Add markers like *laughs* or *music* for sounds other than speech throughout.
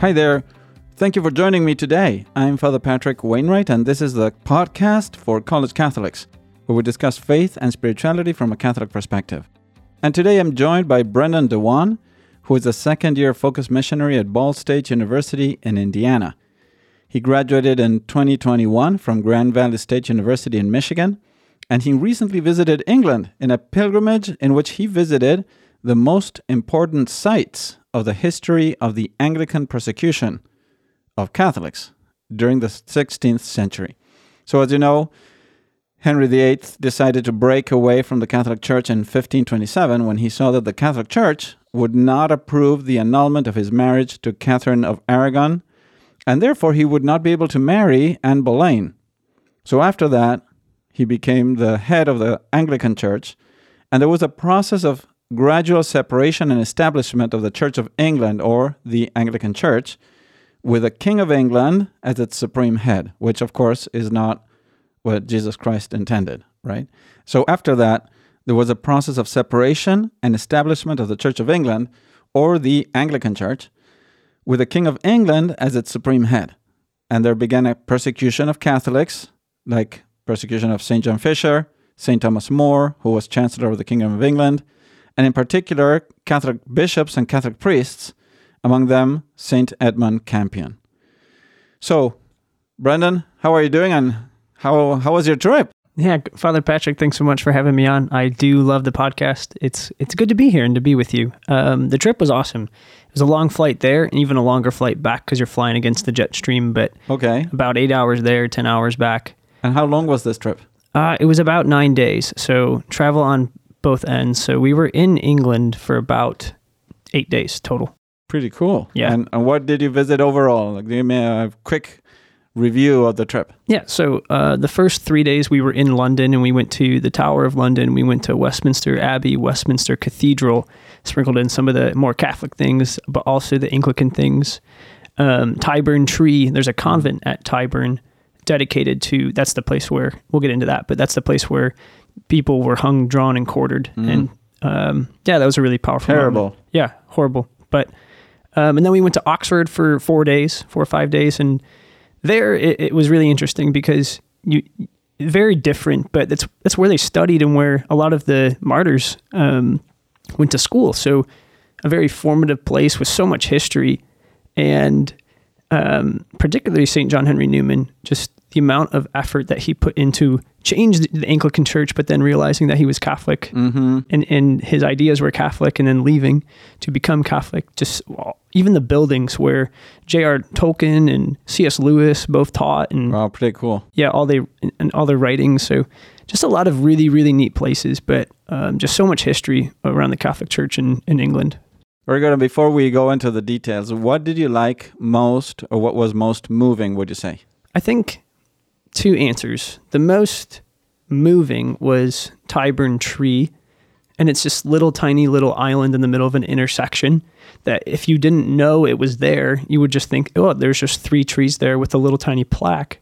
Hi there. Thank you for joining me today. I'm Father Patrick Wainwright, and this is the podcast for college Catholics, where we discuss faith and spirituality from a Catholic perspective. And today I'm joined by Brendan Dewan, who is a second year focus missionary at Ball State University in Indiana. He graduated in 2021 from Grand Valley State University in Michigan, and he recently visited England in a pilgrimage in which he visited the most important sites of the history of the Anglican persecution of Catholics during the 16th century. So, as you know, Henry VIII decided to break away from the Catholic Church in 1527 when he saw that the Catholic Church would not approve the annulment of his marriage to Catherine of Aragon, and therefore he would not be able to marry Anne Boleyn. So, after that, he became the head of the Anglican Church, and there was a process of gradual separation and establishment of the Church of England or the Anglican Church with a king of England as its supreme head, which of course is not what Jesus Christ intended, right? So after that, there was a process of separation and establishment of the Church of England or the Anglican Church with the king of England as its supreme head. And there began a persecution of Catholics, like persecution of St. John Fisher, St. Thomas More, who was Chancellor of the Kingdom of England, and in particular, Catholic bishops and Catholic priests among them Saint Edmund Campion. So, Brendan, how are you doing and how how was your trip? Yeah, Father Patrick, thanks so much for having me on. I do love the podcast. It's it's good to be here and to be with you. Um, the trip was awesome. It was a long flight there, and even a longer flight back because you're flying against the jet stream. But okay, about eight hours there, ten hours back. And how long was this trip? Uh, it was about nine days. So travel on both ends. So we were in England for about eight days total. Pretty cool. Yeah. And, and what did you visit overall? Like, give me a quick review of the trip. Yeah. So uh, the first three days we were in London and we went to the Tower of London. We went to Westminster Abbey, Westminster Cathedral, sprinkled in some of the more Catholic things, but also the Anglican things. Um, Tyburn Tree, there's a convent at Tyburn dedicated to, that's the place where, we'll get into that, but that's the place where people were hung, drawn, and quartered. Mm. And um, yeah, that was a really powerful. Terrible. Moment. Yeah, horrible. But um, and then we went to Oxford for four days, four or five days, and there it, it was really interesting because you very different, but that's that's where they studied and where a lot of the martyrs um, went to school. So a very formative place with so much history, and um, particularly St. John Henry Newman, just the amount of effort that he put into change the Anglican Church, but then realizing that he was Catholic mm-hmm. and, and his ideas were Catholic, and then leaving to become Catholic. Just well, even the buildings where J.R. Tolkien and C.S. Lewis both taught, and wow, pretty cool. Yeah, all they and all their writings. So just a lot of really really neat places, but um, just so much history around the Catholic Church in, in England. Good. And before we go into the details, what did you like most, or what was most moving? Would you say? I think two answers. The most moving was Tyburn Tree, and it's this little tiny little island in the middle of an intersection that if you didn't know it was there, you would just think, oh, there's just three trees there with a little tiny plaque.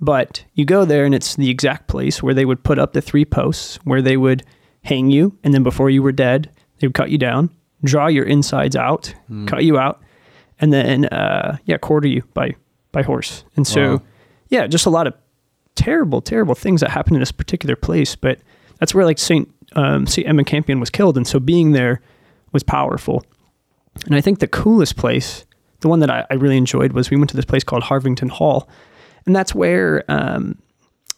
But you go there and it's the exact place where they would put up the three posts, where they would hang you, and then before you were dead, they would cut you down, draw your insides out, mm. cut you out, and then uh, yeah, quarter you by by horse. And so wow yeah, just a lot of terrible, terrible things that happened in this particular place. But that's where like Saint um, Saint Edmund Campion was killed, and so being there was powerful. And I think the coolest place, the one that I, I really enjoyed, was we went to this place called Harvington Hall, and that's where um,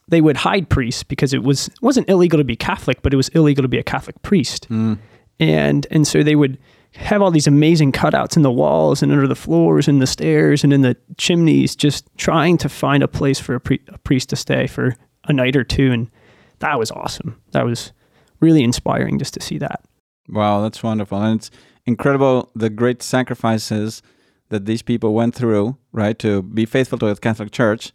they would hide priests because it was it wasn't illegal to be Catholic, but it was illegal to be a Catholic priest. Mm. And and so they would have all these amazing cutouts in the walls and under the floors and the stairs and in the chimneys, just trying to find a place for a, a priest to stay for a night or two. And that was awesome. That was really inspiring just to see that. Wow, that's wonderful. And it's incredible the great sacrifices that these people went through, right, to be faithful to the Catholic Church.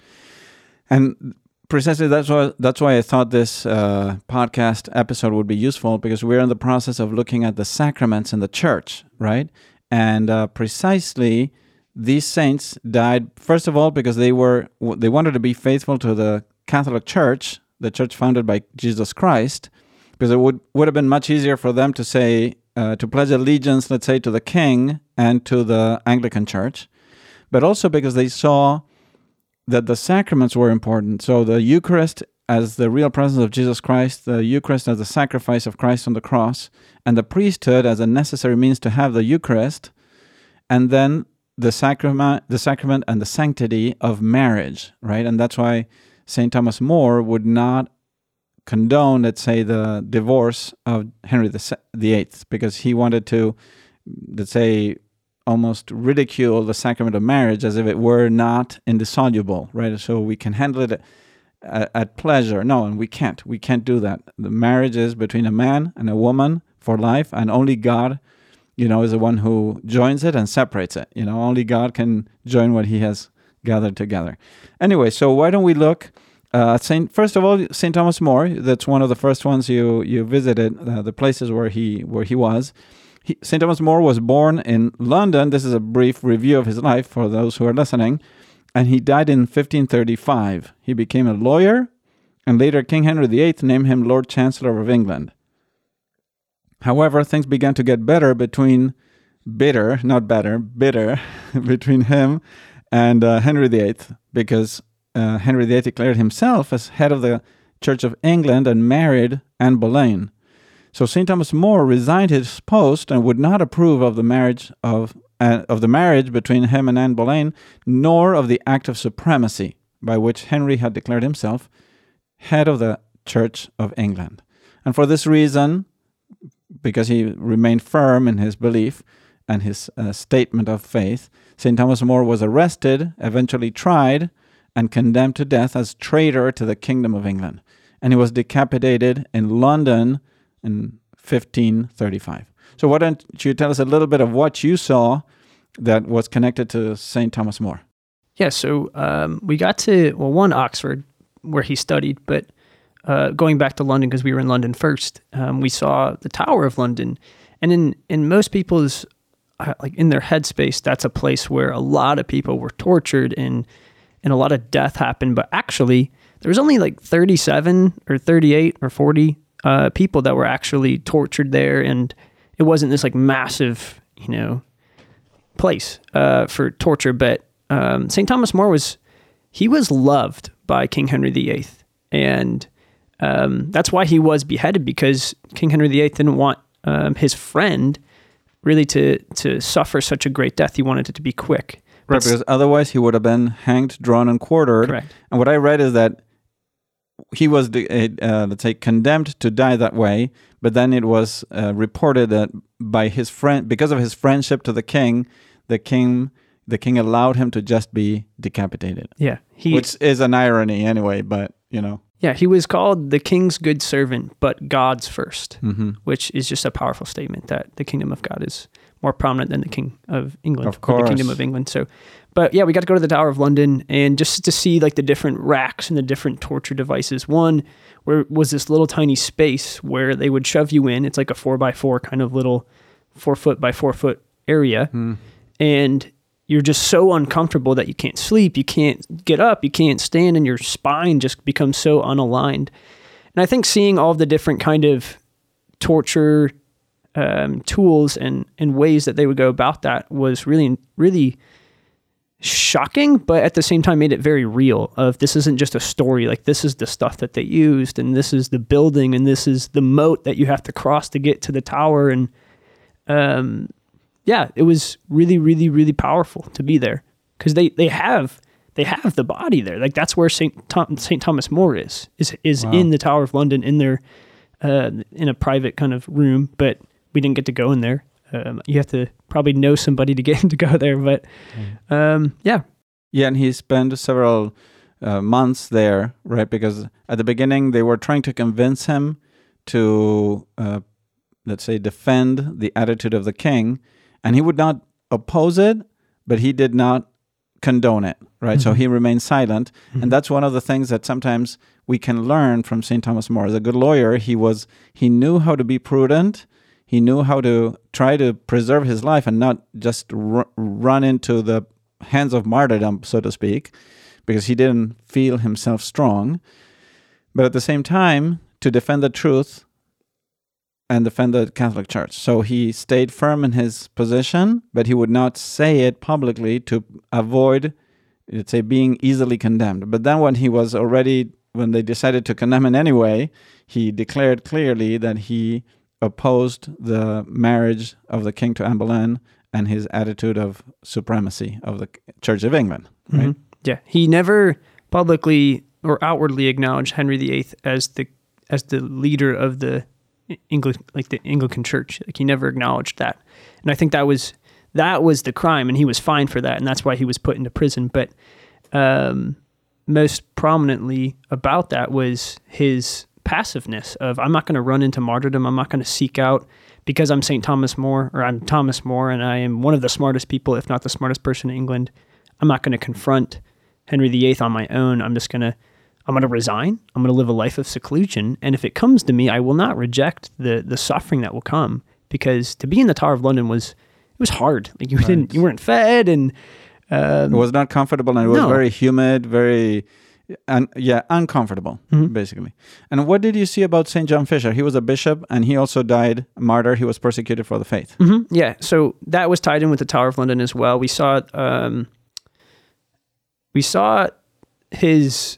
And precisely that's why that's why I thought this uh, podcast episode would be useful because we're in the process of looking at the sacraments in the church, right? And uh, precisely these saints died first of all because they were they wanted to be faithful to the Catholic Church, the church founded by Jesus Christ, because it would would have been much easier for them to say uh, to pledge allegiance, let's say, to the King and to the Anglican Church. but also because they saw that the sacraments were important. So the Eucharist as the real presence of Jesus Christ, the Eucharist as the sacrifice of Christ on the cross, and the priesthood as a necessary means to have the Eucharist, and then the sacrament, the sacrament and the sanctity of marriage, right? And that's why St. Thomas More would not condone, let's say, the divorce of Henry VIII, because he wanted to, let's say, almost ridicule the sacrament of marriage as if it were not indissoluble, right? So we can handle it at, at pleasure. No, and we can't. We can't do that. The marriage is between a man and a woman for life, and only God, you know, is the one who joins it and separates it. You know, only God can join what He has gathered together. Anyway, so why don't we look? Uh, Saint, first of all, Saint Thomas More. That's one of the first ones you you visited. Uh, the places where he where he was. St. Thomas More was born in London. This is a brief review of his life for those who are listening and he died in 1535. He became a lawyer, and later King Henry VIII named him Lord Chancellor of England. However, things began to get better between bitter, not better, bitter *laughs* between him and uh, Henry VIII because uh, Henry VIII declared himself as head of the Church of England and married Anne Boleyn. So St. Thomas More resigned his post and would not approve of the marriage of uh, of the marriage between him and Anne Boleyn, nor of the act of supremacy by which Henry had declared himself head of the Church of England. And for this reason, because he remained firm in his belief and his uh, statement of faith, St. Thomas More was arrested, eventually tried, and condemned to death as traitor to the Kingdom of England. And he was decapitated in London in 1535. So, why don't you tell us a little bit of what you saw that was connected to St. Thomas More? Yeah, so um, we got to, well, one, Oxford, where he studied, but uh, going back to London, because we were in London first, um, we saw the Tower of London. And in, in most people's, uh, like in their headspace, that's a place where a lot of people were tortured and, and a lot of death happened. But actually, there was only like 37 or 38 or 40 uh, people that were actually tortured there and it wasn't this like massive, you know, place uh, for torture. But um, St. Thomas More was he was loved by King Henry VIII, and um, that's why he was beheaded because King Henry VIII didn't want um, his friend really to to suffer such a great death. He wanted it to be quick. Right, because otherwise he would have been hanged, drawn, and quartered. Correct. And what I read is that he was, uh, let's say, condemned to die that way, but then it was uh, reported that by his friend, because of his friendship to the king, the king, the king allowed him to just be decapitated. Yeah, he, which is an irony anyway. But you know, yeah, he was called the king's good servant, but God's 1st mm-hmm. which is just a powerful statement that the kingdom of God is more prominent than the king of England, of course. the kingdom of England. So but yeah, we got to go to the Tower of London and just to see like the different racks and the different torture devices. One where was this little tiny space where they would shove you in. It's like a four by four kind of little four foot by four foot area, mm. and you're just so uncomfortable that you can't sleep, you can't get up, you can't stand, and your spine just becomes so unaligned. And I think seeing all the different kind of torture um, tools and and ways that they would go about that was really really shocking, but at the same time made it very real. Of this isn't just a story. Like this is the stuff that they used, and this is the building, and this is the moat that you have to cross to get to the tower. And um, yeah, it was really, really, really powerful to be there because they they have they have the body there. Like that's where Saint Tom, Saint Thomas More is is is wow. in the Tower of London in their uh, in a private kind of room, but we didn't get to go in there. Um, you have to probably know somebody to get *laughs* him to go there, but um, yeah. Yeah, and he spent several uh, months there, right? Because at the beginning they were trying to convince him to, uh, let's say, defend the attitude of the king, and he would not oppose it, but he did not condone it, right? Mm-hmm. So he remained silent, mm-hmm. and that's one of the things that sometimes we can learn from St. Thomas More. As a good lawyer, he was he knew how to be prudent he knew how to try to preserve his life and not just r- run into the hands of martyrdom, so to speak, because he didn't feel himself strong. But at the same time, to defend the truth and defend the Catholic Church. So he stayed firm in his position, but he would not say it publicly to avoid, let's say, being easily condemned. But then when he was already, when they decided to condemn him anyway, he declared clearly that he opposed the marriage of the king to Anne Boleyn and his attitude of supremacy of the Church of England. Right? Mhm. Yeah, he never publicly or outwardly acknowledged Henry VIII as the as the leader of the English like the Anglican Church. Like he never acknowledged that, and I think that was that was the crime, and he was fined for that, and that's why he was put into prison. But um, most prominently about that was his passiveness of I'm not going to run into martyrdom. I'm not going to seek out because I'm St. Thomas More or I'm Thomas More and I am one of the smartest people, if not the smartest person in England. I'm not going to confront Henry VIII on my own. I'm just going to I'm going to resign. I'm going to live a life of seclusion, and if it comes to me, I will not reject the the suffering that will come because to be in the Tower of London was it was hard. Like you didn't you weren't fed and um, It was not comfortable and it was No. very humid, very, un, yeah, uncomfortable, Mhm. basically. And what did you see about St. John Fisher? He was a bishop and he also died a martyr. He was persecuted for the faith. Mhm, Yeah, so that was tied in with the Tower of London as well. We saw, um, we saw his.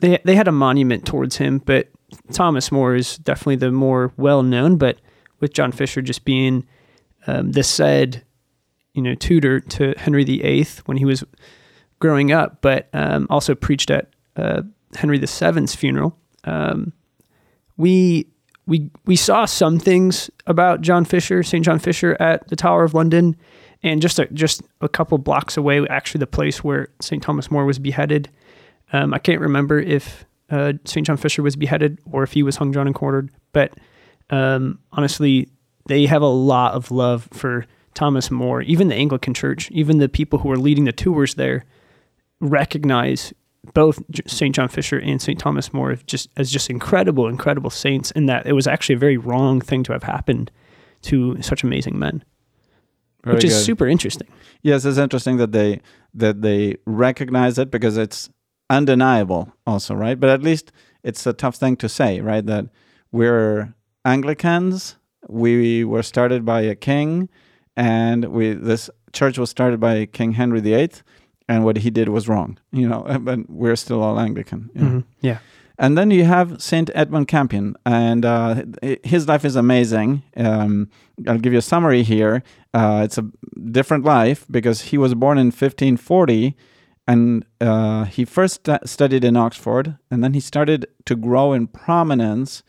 They they had a monument towards him, but Thomas More is definitely the more well known. But with John Fisher just being um, the said, you know, tutor to Henry VIII when he was growing up, but um, also preached at uh, Henry VII's funeral. Um, we we we saw some things about John Fisher, St. John Fisher at the Tower of London, and just a, just a couple blocks away, actually the place where St. Thomas More was beheaded. Um, I can't remember if uh, St. John Fisher was beheaded or if he was hung, drawn, and quartered. But um, honestly, they have a lot of love for Thomas More. Even the Anglican Church, even the people who are leading the tours there, recognize both St. John Fisher and St. Thomas More as just as just incredible, incredible saints, and that it was actually a very wrong thing to have happened to such amazing men, Very which is good. super interesting. Yes, it's interesting that they that they recognize it because it's undeniable also, right? But at least it's a tough thing to say, right? That we're Anglicans, we were started by a king and we this church was started by King Henry VIII and what he did was wrong, you know, *laughs* but we're still all Anglican. you know. Mhm. Yeah. And then you have Saint Edmund Campion, and uh, his life is amazing. Um, I'll give you a summary here. Uh, it's a different life because he was born in 1540, and uh, he first stu- studied in Oxford, and then he started to grow in prominence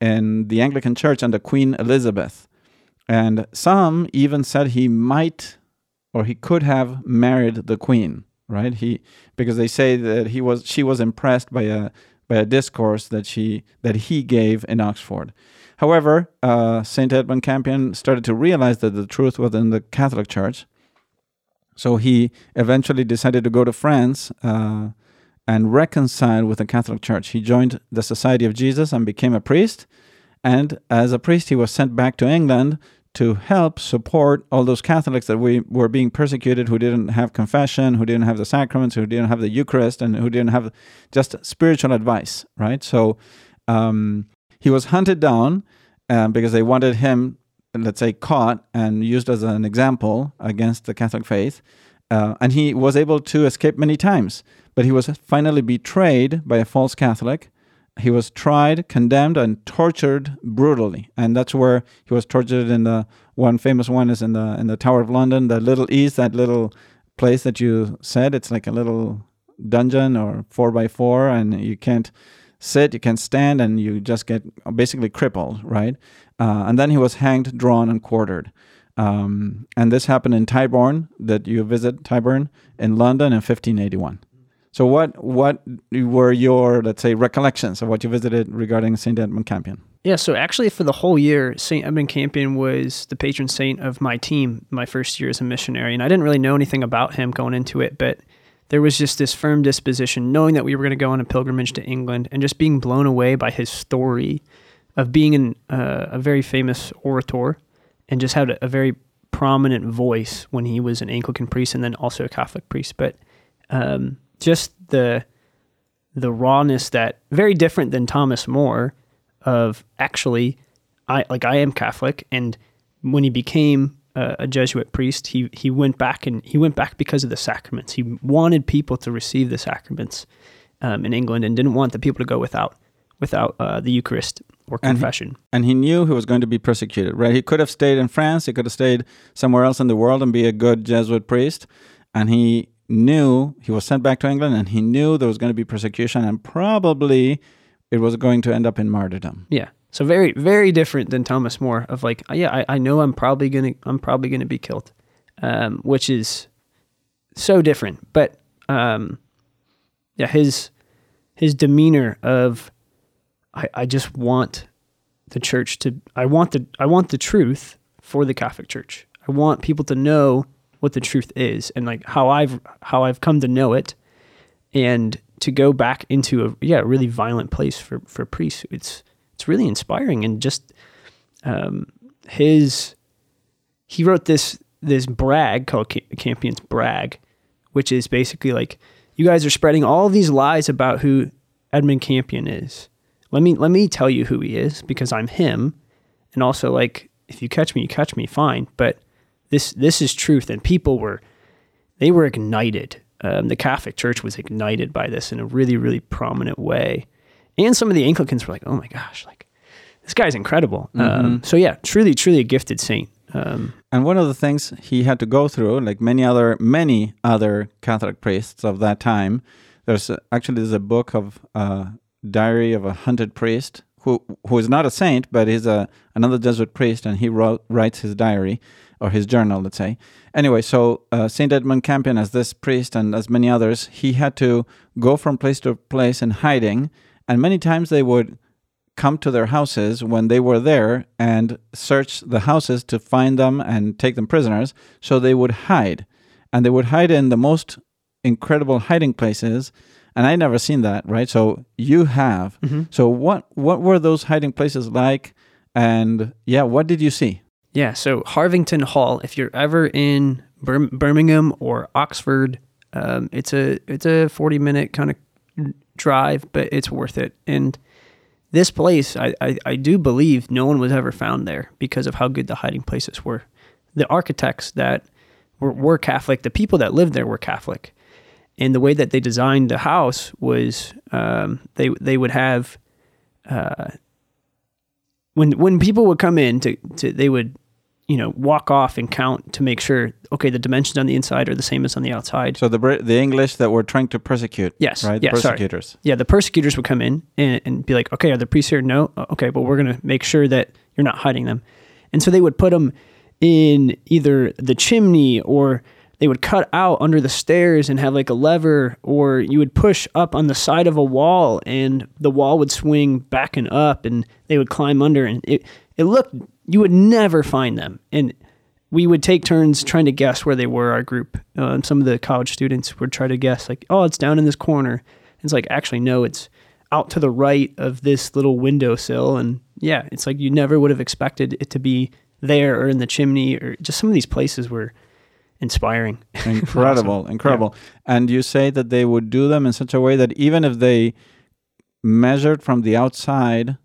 in the Anglican Church under Queen Elizabeth. And some even said he might or he could have married the queen, right? He because they say that he was she was impressed by a by a discourse that she that he gave in Oxford. However, uh, Saint Edmund Campion started to realize that the truth was in the Catholic Church, so he eventually decided to go to France uh, and reconcile with the Catholic Church. He joined the Society of Jesus and became a priest. And as a priest, he was sent back to England to help support all those Catholics that we were being persecuted, who didn't have confession, who didn't have the sacraments, who didn't have the Eucharist, and who didn't have just spiritual advice, right? So um, he was hunted down um, because they wanted him, let's say, caught and used as an example against the Catholic faith. Uh, and he was able to escape many times, but he was finally betrayed by a false Catholic. He was tried, condemned, and tortured brutally, and that's where he was tortured. In the one famous one is in the in the Tower of London, the Little Ease, that little place that you said. It's like a little dungeon or four by four, and you can't sit, you can't stand, and you just get basically crippled, right? Uh, and then he was hanged, drawn, and quartered. Um, and this happened in Tyburn, that you visit Tyburn in London in 1581. So, what what were your let's say recollections of what you visited regarding Saint Edmund Campion? Yeah, so actually, for the whole year, St. Edmund Campion was the patron saint of my team my first year as a missionary. And I didn't really know anything about him going into it, but there was just this firm disposition, knowing that we were going to go on a pilgrimage to England and just being blown away by his story of being an, uh, a very famous orator and just had a very prominent voice when he was an Anglican priest and then also a Catholic priest. But um, just the the rawness that very different than Thomas More of actually I like I am Catholic, and when he became a, a Jesuit priest, he he went back and he went back because of the sacraments. He wanted people to receive the sacraments um, in England and didn't want the people to go without without uh, the Eucharist or And he- confession. And he knew he was going to be persecuted, right? He could have stayed in France, he could have stayed somewhere else in the world and be a good Jesuit priest. And he knew he was sent back to England and he knew there was going to be persecution and probably it was going to end up in martyrdom. Yeah. So very, very different than Thomas More of like, yeah, I, I know I'm probably gonna, I'm probably gonna be killed, um, which is so different. But um, yeah, his his demeanor of, I, I just want the church to, I want the, I want the truth for the Catholic Church. I want people to know what the truth is and like how I've how I've come to know it, and to go back into a yeah really violent place for for priests. It's it's really inspiring and just um, his he wrote this this brag called Ca- Campion's brag, which is basically like you guys are spreading all these lies about who Edmund Campion is. Let me let me tell you who he is because I'm him, and also like if you catch me, you catch me, fine. But this this is truth, and people were they were ignited. Um, the Catholic Church was ignited by this in a really really prominent way, and some of the Anglicans were like, "Oh my gosh, like this guy's incredible." Um, so yeah, truly truly a gifted saint. Um, And one of the things he had to go through, like many other many other Catholic priests of that time, there's a, actually there's a book of uh, diary of a hunted priest who who is not a saint, but he's a another Jesuit priest, and he wrote writes his diary or his journal, let's say. Anyway, so uh, Saint Edmund Campion, as this priest and as many others, he had to go from place to place in hiding, and many times they would come to their houses when they were there and search the houses to find them and take them prisoners. So they would hide, and they would hide in the most incredible hiding places. And I never seen that, right? So you have. So what what were those hiding places like? And yeah, what did you see? Yeah, so Harvington Hall. If you're ever in Bir- Birmingham or Oxford, um, it's a it's a 40 minute kind of drive, but it's worth it. And this place, I, I I do believe no one was ever found there because of how good the hiding places were. The architects that were, were Catholic, the people that lived there were Catholic, and the way that they designed the house was um, they they would have when when people would come in to, to they would you know walk off and count to make sure okay the dimensions on the inside are the same as on the outside So the the English that were trying to persecute. Yes, Right. yeah, the sorry. persecutors. yeah the persecutors would come in and, and be like okay are the priests here no "Uh, okay but we're going to make sure that you're not hiding them and so they would put them in either the chimney or they would cut out under the stairs and have like a lever or you would push up on the side of a wall and the wall would swing back and up and they would climb under and it, it looked you would never find them. And we would take turns trying to guess where they were our group. Uh, some of the college students would try to guess like oh it's down in this corner. And it's like actually no it's out to the right of this little windowsill. And yeah it's like you never would have expected it to be there or in the chimney or just some of these places were inspiring. *laughs* Incredible, incredible. And you say that they would do them in such a way that even if they measured from the outside,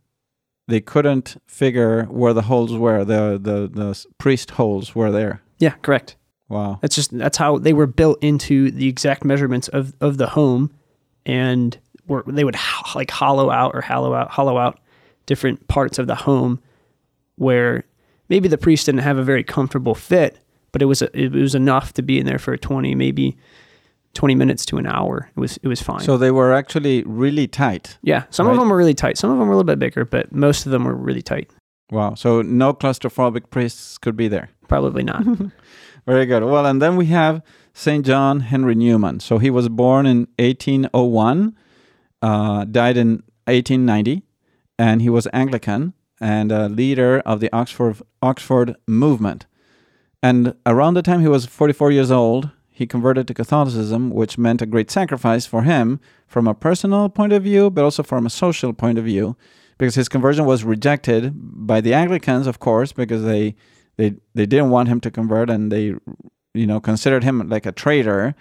they couldn't figure where the holes were. The the the priest holes were there. yeah correct Wow. That's just that's how they were built into the exact measurements of of the home, and were they would ho- like hollow out or hollow out hollow out different parts of the home, where maybe the priest didn't have a very comfortable fit, but it was a, it was enough to be in there for twenty maybe twenty minutes to an hour. It was it was fine. So they were actually really tight. yeah, some Right. of them were really tight. Some of them were a little bit bigger, but most of them were really tight. Wow. So no claustrophobic priests could be there. Probably not. *laughs* *laughs* Very good. Well, and then we have St. John Henry Newman. So he was born in 1801, uh, died in 1890, and he was Anglican and a leader of the Oxford Oxford movement. And around the time he was 44 years old, he converted to Catholicism, which meant a great sacrifice for him from a personal point of view, but also from a social point of view, because his conversion was rejected by the Anglicans, of course, because they they they didn't want him to convert and they you know considered him like a traitor,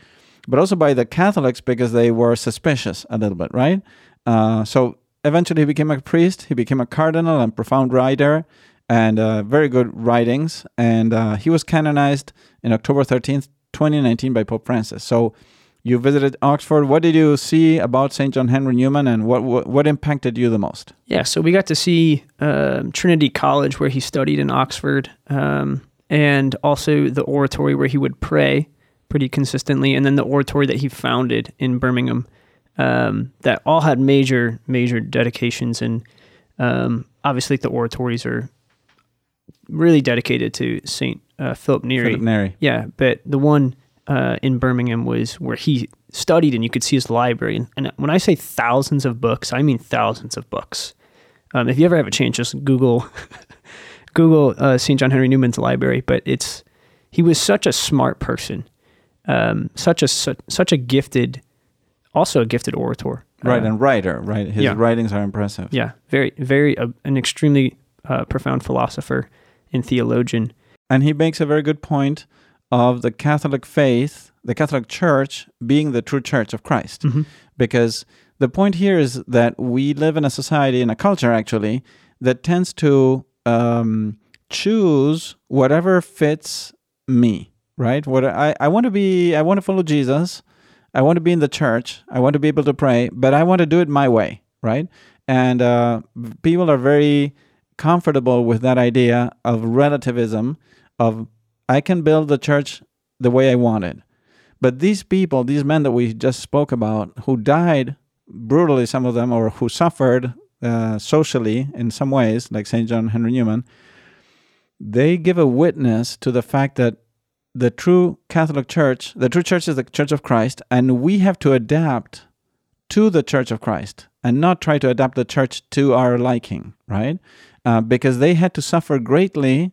but also by the Catholics because they were suspicious a little bit, right? Uh, so eventually he became a priest, he became a cardinal and profound writer, and uh, very good writings. And uh, he was canonized in October 13th, 2019 by Pope Francis. So you visited Oxford. What did you see about St. John Henry Newman and what, what, what impacted you the most? Yeah, so we got to see uh, Trinity College where he studied in Oxford um, and also the oratory where he would pray pretty consistently and then the oratory that he founded in Birmingham um, that all had major, major dedications. And um, obviously the oratories are really dedicated to St. Uh, Philip Neri. Philip. Yeah, but the one uh, in Birmingham was where he studied, and you could see his library. And, and when I say thousands of books, I mean thousands of books. Um, if you ever have a chance, just Google *laughs* Google uh, St. John Henry Newman's library. But it's he was such a smart person, um, such a such, such a gifted, also a gifted orator. Right, Uh, and writer, right? His yeah. writings are impressive. yeah, very very uh, an extremely uh, profound philosopher and theologian. And he makes a very good point of the Catholic faith, the Catholic Church being the true church of Christ. Because the point here is that we live in a society, in a culture actually, that tends to um, choose whatever fits me, right? What I, I want to be, I want to follow Jesus. I want to be in the church. I want to be able to pray, but I want to do it my way, right? And uh, people are very comfortable with that idea of relativism, of I can build the church the way I want it. But these people, these men that we just spoke about, who died brutally, some of them, or who suffered uh, socially in some ways, like St. John Henry Newman, they give a witness to the fact that the true Catholic Church, the true church is the Church of Christ, and we have to adapt to the Church of Christ and not try to adapt the church to our liking, right? Uh, because they had to suffer greatly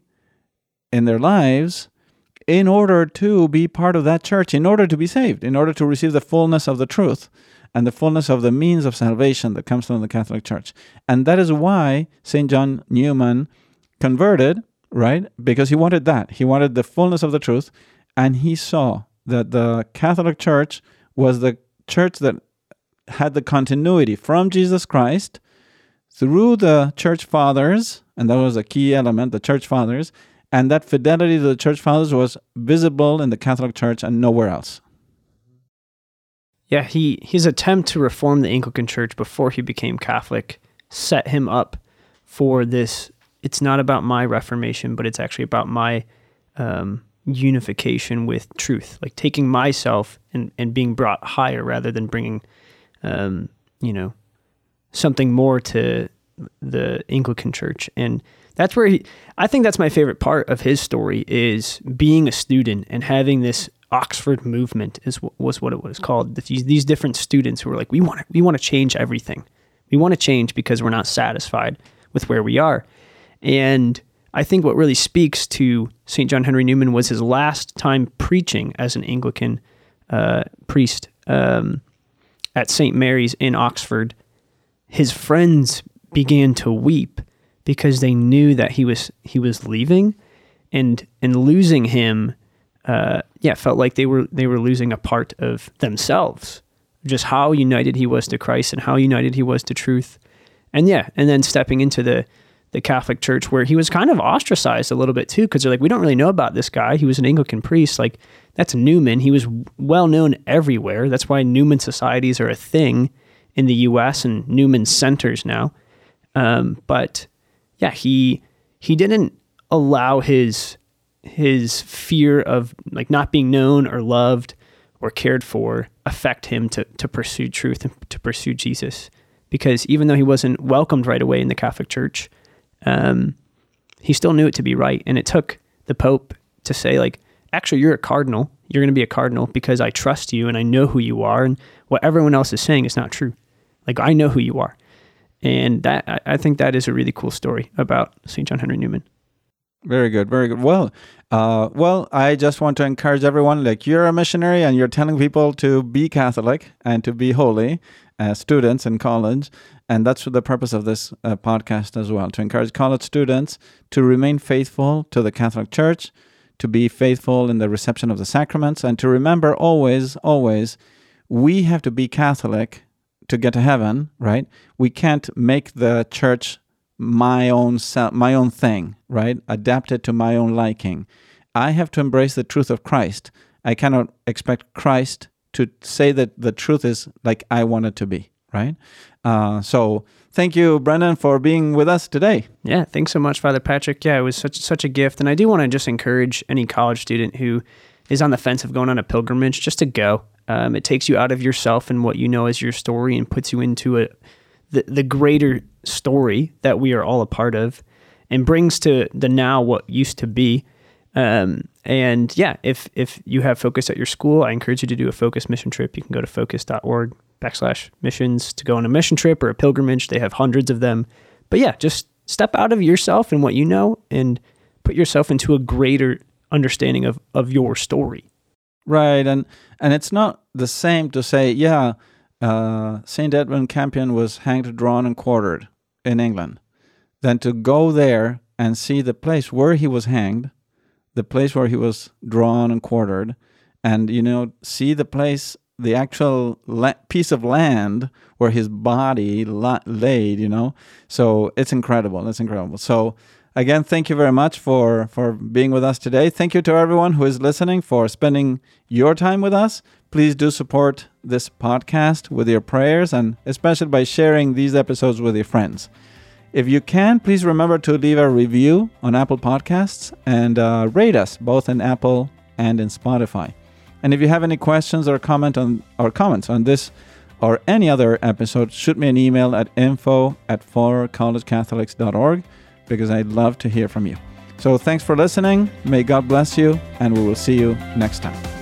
in their lives in order to be part of that church, in order to be saved, in order to receive the fullness of the truth and the fullness of the means of salvation that comes from the Catholic Church. And that is why St. John Newman converted, right? Because he wanted that. He wanted the fullness of the truth. And he saw that the Catholic Church was the church that had the continuity from Jesus Christ through the church fathers, and that was a key element, the church fathers, and that fidelity to the church fathers was visible in the Catholic Church and nowhere else. Yeah, he his attempt to reform the Anglican Church before he became Catholic set him up for this. It's not about my reformation, but it's actually about my um, unification with truth, like taking myself and, and being brought higher rather than bringing, um, you know, something more to the Anglican Church. And that's where he, I think that's my favorite part of his story is being a student and having this Oxford movement is was what it was called. These these different students who were like, we want to, we want to change everything. We want to change because we're not satisfied with where we are. And I think what really speaks to St. John Henry Newman was his last time preaching as an Anglican uh, priest um, at St. Mary's in Oxford. His friends began to weep because they knew that he was he was leaving, and and losing him, uh, yeah, felt like they were they were losing a part of themselves. Just how united he was to Christ and how united he was to truth, and yeah, and then stepping into the the Catholic Church where he was kind of ostracized a little bit too because they're like we don't really know about this guy. He was an Anglican priest, like that's Newman. He was well known everywhere. That's why Newman societies are a thing in the U.S. and Newman centers now. Um, but yeah, he he didn't allow his his fear of like not being known or loved or cared for affect him to to pursue truth and to pursue Jesus. Because even though he wasn't welcomed right away in the Catholic Church, um, he still knew it to be right. And it took the Pope to say, like, actually, you're a cardinal. You're going to be a cardinal because I trust you and I know who you are. And what everyone else is saying is not true. Like, I know who you are. And that I- think that is a really cool story about St. John Henry Newman. Very good, very good. Well, uh, well, I just want to encourage everyone. Like you're a missionary and you're telling people to be Catholic and to be holy, students in college, and that's the purpose of this uh, podcast as well to encourage college students to remain faithful to the Catholic Church, to be faithful in the reception of the sacraments, and to remember always, always, we have to be Catholic to get to heaven, right? We can't make the church my own self, my own thing, right? Adapt it to my own liking. I have to embrace the truth of Christ. I cannot expect Christ to say that the truth is like I want it to be, right? Uh, so thank you, Brendan, for being with us today. Yeah, thanks so much, Father Patrick. Yeah, it was such such a gift, and I do want to just encourage any college student who is on the fence of going on a pilgrimage just to go. Um, it takes you out of yourself and what you know as your story and puts you into a the, the greater story that we are all a part of and brings to the now what used to be. Um, and yeah, if if you have focus at your school, I encourage you to do a focus mission trip. You can go to focus.org backslash missions to go on a mission trip or a pilgrimage. They have hundreds of them. But yeah, just step out of yourself and what you know and put yourself into a greater understanding of, of your story. Right. And and it's not the same to say, yeah, uh, St. Edmund Campion was hanged, drawn, and quartered in England, than to go there and see the place where he was hanged, the place where he was drawn and quartered, and you know, see the place, the actual la- piece of land where his body la- laid. You know, so it's incredible. It's incredible. So again, thank you very much for for being with us today. Thank you to everyone who is listening for spending your time with us. Please do support this podcast with your prayers and especially by sharing these episodes with your friends. If you can, please remember to leave a review on Apple Podcasts and uh, rate us both in Apple and in Spotify. And if you have any questions or comment on or comments on this or any other episode, shoot me an email at info at forcollegecatholics.org because I'd love to hear from you. So thanks for listening. May God bless you, and we will see you next time.